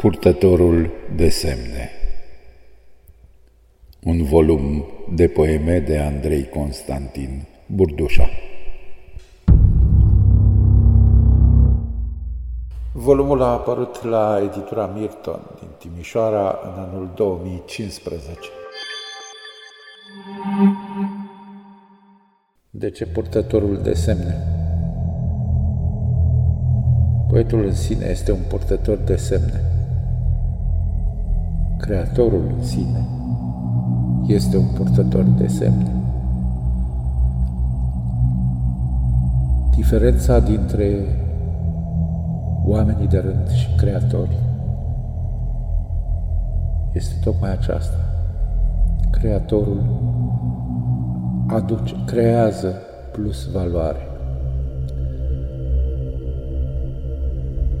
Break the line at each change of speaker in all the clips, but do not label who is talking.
Purtătorul de semne Un volum de poeme de Andrei Constantin Burdușa Volumul a apărut la editura Mirton din Timișoara în anul 2015. De ce purtătorul de semne? Poetul în sine este un purtător de semne. Creatorul în sine este un purtător de semne. Diferența dintre oamenii de rând și creatori este tocmai aceasta. Creatorul aduce, creează plus valoare.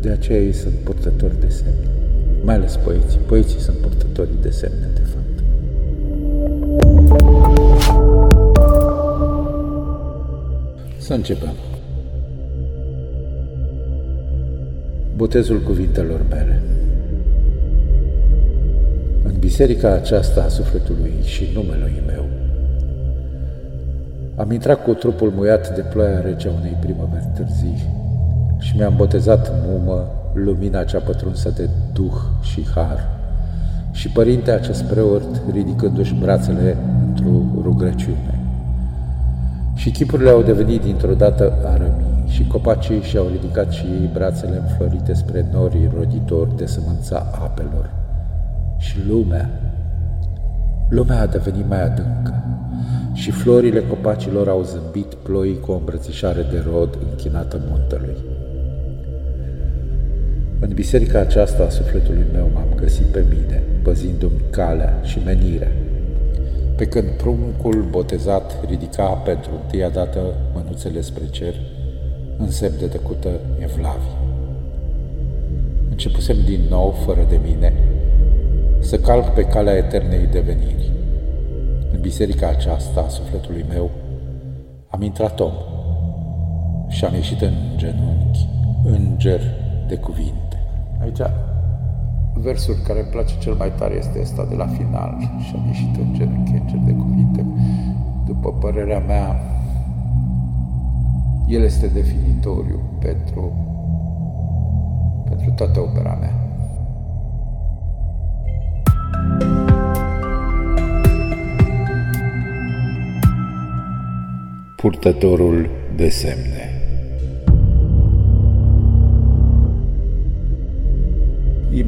De aceea ei sunt purtători de semne. Mai ales poeții. Poeții sunt purtătorii de semne, de fapt. Să începem. Botezul cuvintelor mele. În biserica aceasta a sufletului și numelui meu, am intrat cu trupul muiat de ploaia rece a unei primăveri târzii, și mi-am botezat în mumă lumina cea pătrunsă de duh și har. Și părinte acest preot ridicându-și brațele într-o rugăciune. Și chipurile au devenit dintr-o dată arămii și copacii și-au ridicat și ei brațele înflorite spre norii roditori de sămânța apelor. Și lumea, lumea a devenit mai adâncă și florile copacilor au zâmbit ploii cu o îmbrățișare de rod închinată muntelui. În biserica aceasta a sufletului meu m-am găsit pe mine, păzindu-mi calea și menirea. Pe când pruncul botezat ridica pentru întâia dată mânuțele spre cer, în semn de tăcută evlavie. Începusem din nou, fără de mine, să calc pe calea eternei deveniri. În biserica aceasta a sufletului meu am intrat om și am ieșit în genunchi, înger de cuvinte. Aici, versul care îmi place cel mai tare este ăsta de la final și am ieșit în genunchi, în de cuvinte. După părerea mea, el este definitoriu pentru, pentru toată opera mea. Purtătorul de semne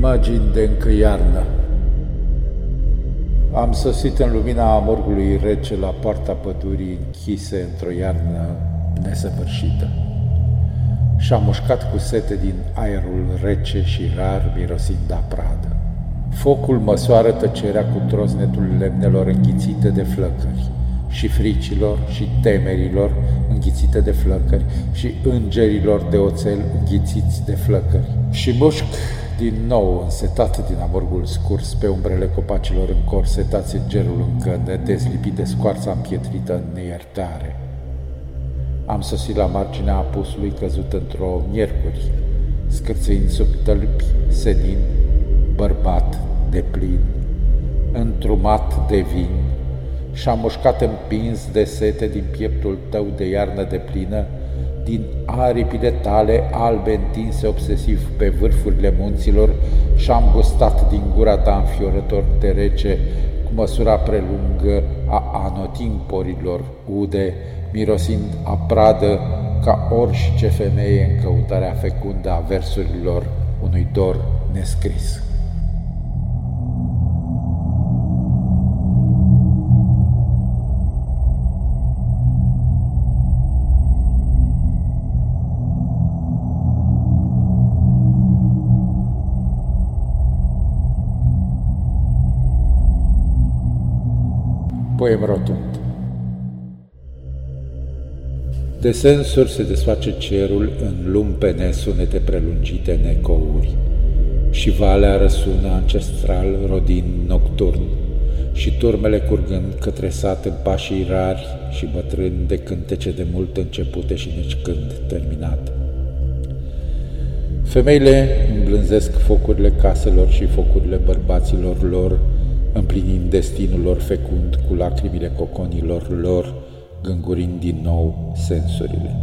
imagini de încă iarnă. Am sosit în lumina amorgului rece la poarta pădurii închise într-o iarnă nesăvârșită și am mușcat cu sete din aerul rece și rar mirosind a pradă. Focul măsoară tăcerea cu troznetul lemnelor înghițite de flăcări și fricilor și temerilor înghițite de flăcări și îngerilor de oțel înghițiți de flăcări. Și mușc din nou însetat din amorgul scurs pe umbrele copacilor încorsetați în gerul încă dezlipit de scoarța împietrită în neiertare. Am sosit la marginea apusului căzut într-o miercuri, scârțâind sub tălpi, senin, bărbat de plin, întrumat de vin, și-am mușcat împins de sete din pieptul tău de iarnă de plină, din aripile tale albe întinse obsesiv pe vârfurile munților și am gustat din gura ta înfiorător de rece cu măsura prelungă a anotimporilor ude, mirosind a pradă ca orice femeie în căutarea fecundă a versurilor unui dor nescris. Poem rotund De sensuri se desface cerul în lumpene sunete prelungite în ecouri și valea răsună ancestral rodin nocturn și turmele curgând către sat în pașii rari și bătrâni de cântece de mult începute și nici când terminate. Femeile îmblânzesc focurile caselor și focurile bărbaților lor, împlinind destinul lor fecund cu lacrimile coconilor lor, gângurind din nou sensurile.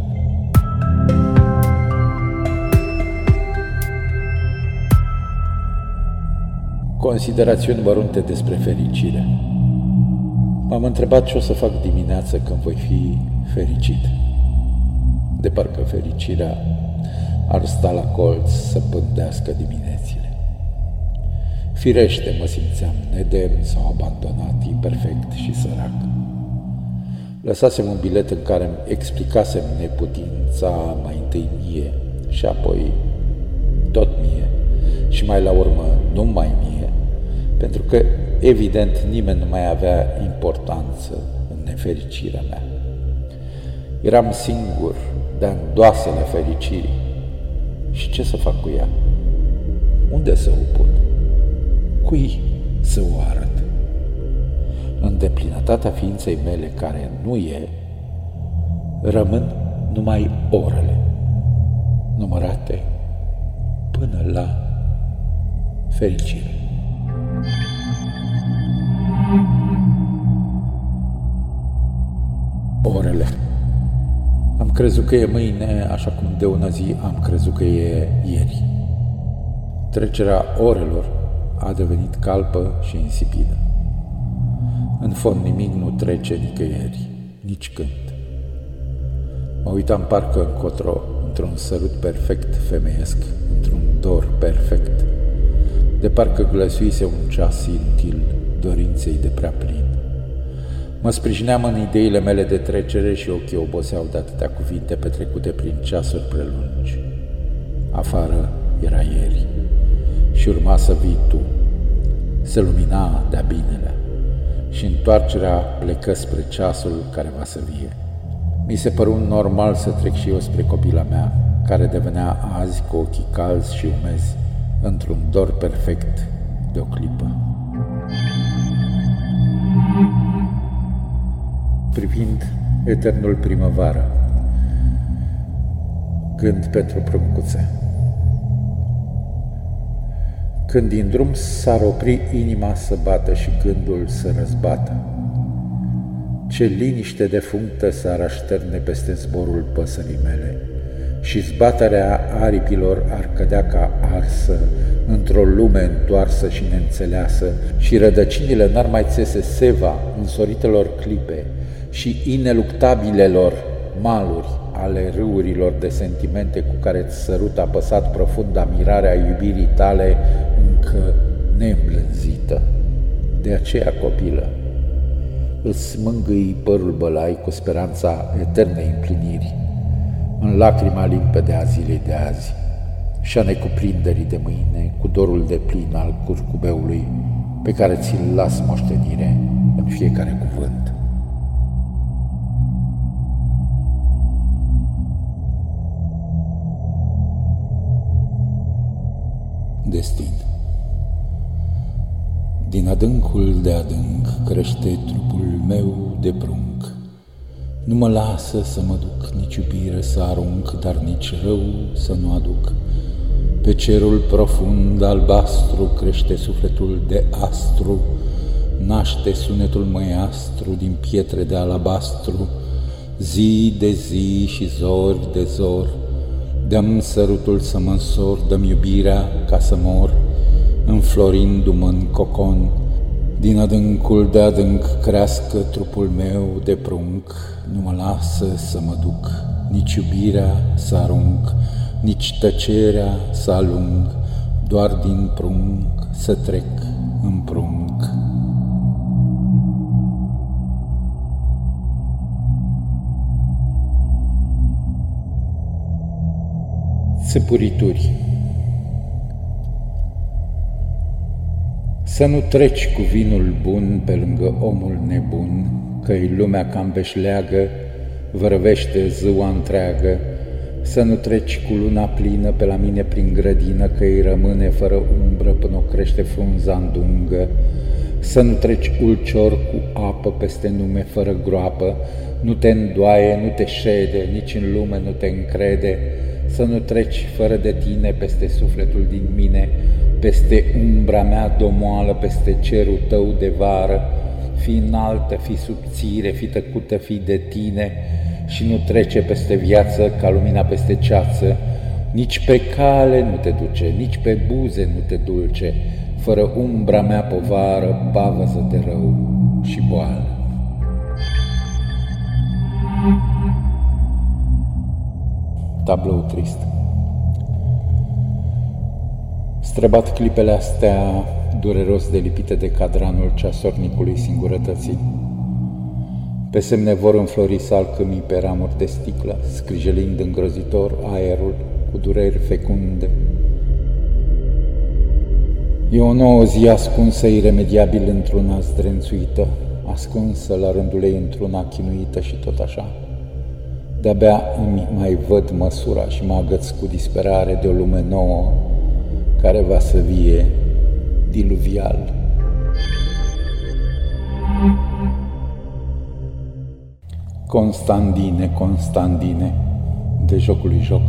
Considerațiuni mărunte despre fericire. M-am întrebat ce o să fac dimineață când voi fi fericit. De parcă fericirea ar sta la colț să pândească diminețile. Firește mă simțeam nedemn sau abandonat, imperfect și sărac. Lăsasem un bilet în care îmi explicasem neputința mai întâi mie și apoi tot mie și mai la urmă numai mie, pentru că evident nimeni nu mai avea importanță în nefericirea mea. Eram singur, de îndoasele fericirii. Și ce să fac cu ea? Unde să o pun? Cui să o arăt? În deplinătatea ființei mele care nu e, rămân numai orele, numărate până la fericire. Orele. Am crezut că e mâine, așa cum de una zi am crezut că e ieri. Trecerea orelor a devenit calpă și insipidă. În fond nimic nu trece nicăieri, nici când. Mă uitam parcă încotro, într-un sărut perfect femeiesc, într-un dor perfect, de parcă glăsuise un ceas inutil dorinței de prea plin. Mă sprijineam în ideile mele de trecere și ochii oboseau de atâtea cuvinte petrecute prin ceasuri prelungi. Afară era ieri și urma să vii tu. Se lumina de-a binele și întoarcerea plecă spre ceasul care va să vie. Mi se păru normal să trec și eu spre copila mea, care devenea azi cu ochii calzi și umezi, într-un dor perfect de o clipă. privind eternul primăvară. Gând pentru pruncuțe. Când din drum s-ar opri inima să bată și gândul să răzbată, ce liniște de functă s-ar așterne peste zborul păsării mele și zbaterea aripilor ar cădea ca arsă într-o lume întoarsă și neînțeleasă și rădăcinile n-ar mai țese seva însoritelor clipe, și ineluctabilelor maluri ale râurilor de sentimente cu care ți sărut apăsat profunda mirarea iubirii tale încă neîmblânzită. De aceea, copilă, îți mângâi părul bălai cu speranța eternei împliniri, în lacrima limpede a zilei de azi și a necuprinderii de mâine cu dorul de plin al curcubeului pe care ți-l las moștenire în fiecare cuvânt. destin. Din adâncul de adânc crește trupul meu de prunc. Nu mă lasă să mă duc, nici iubire să arunc, dar nici rău să nu aduc. Pe cerul profund albastru crește sufletul de astru, naște sunetul măiastru din pietre de alabastru, zi de zi și zor de zor, Dăm sărutul să mă însor, dăm iubirea ca să mor, înflorindu-mă în cocon. Din adâncul de adânc crească trupul meu de prunc, nu mă lasă să mă duc, nici iubirea să arunc, nici tăcerea să alung, doar din prunc să trec în prunc. Săpurituri Să nu treci cu vinul bun pe lângă omul nebun, că-i lumea cam beșleagă, vărăvește ziua întreagă, să nu treci cu luna plină pe la mine prin grădină, că îi rămâne fără umbră până o crește frunza dungă, Să nu treci ulcior cu apă peste nume fără groapă, nu te îndoaie, nu te șede, nici în lume nu te încrede, să nu treci fără de tine peste sufletul din mine, peste umbra mea domoală, peste cerul tău de vară, fi înaltă, fi subțire, fi tăcută, fi de tine și nu trece peste viață ca lumina peste ceață, nici pe cale nu te duce, nici pe buze nu te dulce, fără umbra mea povară, bavă să te rău și boală. Tablou trist Străbat clipele astea dureros delipite de cadranul ceasornicului singurătății. Pe semne vor înflori salcâmii pe ramuri de sticlă, scrijelind îngrozitor aerul cu dureri fecunde. E o nouă zi ascunsă iremediabil într-una zdrențuită, ascunsă la rândul ei într-una chinuită și tot așa. De-abia îmi mai văd măsura și mă agăț cu disperare de o lume nouă care va să vie diluvial. Constandine, Constandine, de jocului joc.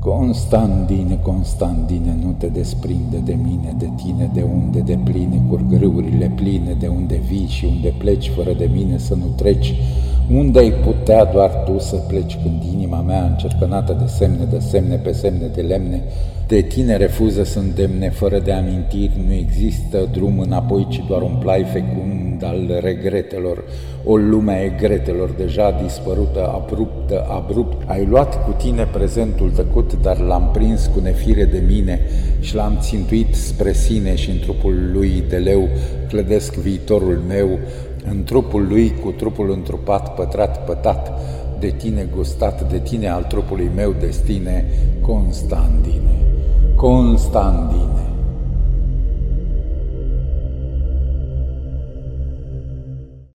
Constandine, Constandine, nu te desprinde de mine, de tine, de unde de pline curg râurile pline, de unde vii și unde pleci fără de mine să nu treci, unde ai putea doar tu să pleci când inima mea încercănată de semne, de semne pe semne de lemne, de tine refuză să îndemne fără de amintiri, nu există drum înapoi, ci doar un plai fecund al regretelor, o lume a egretelor deja dispărută, abruptă, abrupt. Ai luat cu tine prezentul tăcut, dar l-am prins cu nefire de mine și l-am țintuit spre sine și în trupul lui de leu. Clădesc viitorul meu, în trupul lui cu trupul întrupat, pătrat, pătat, de tine gustat, de tine al trupului meu destine, Constantine, Constantine.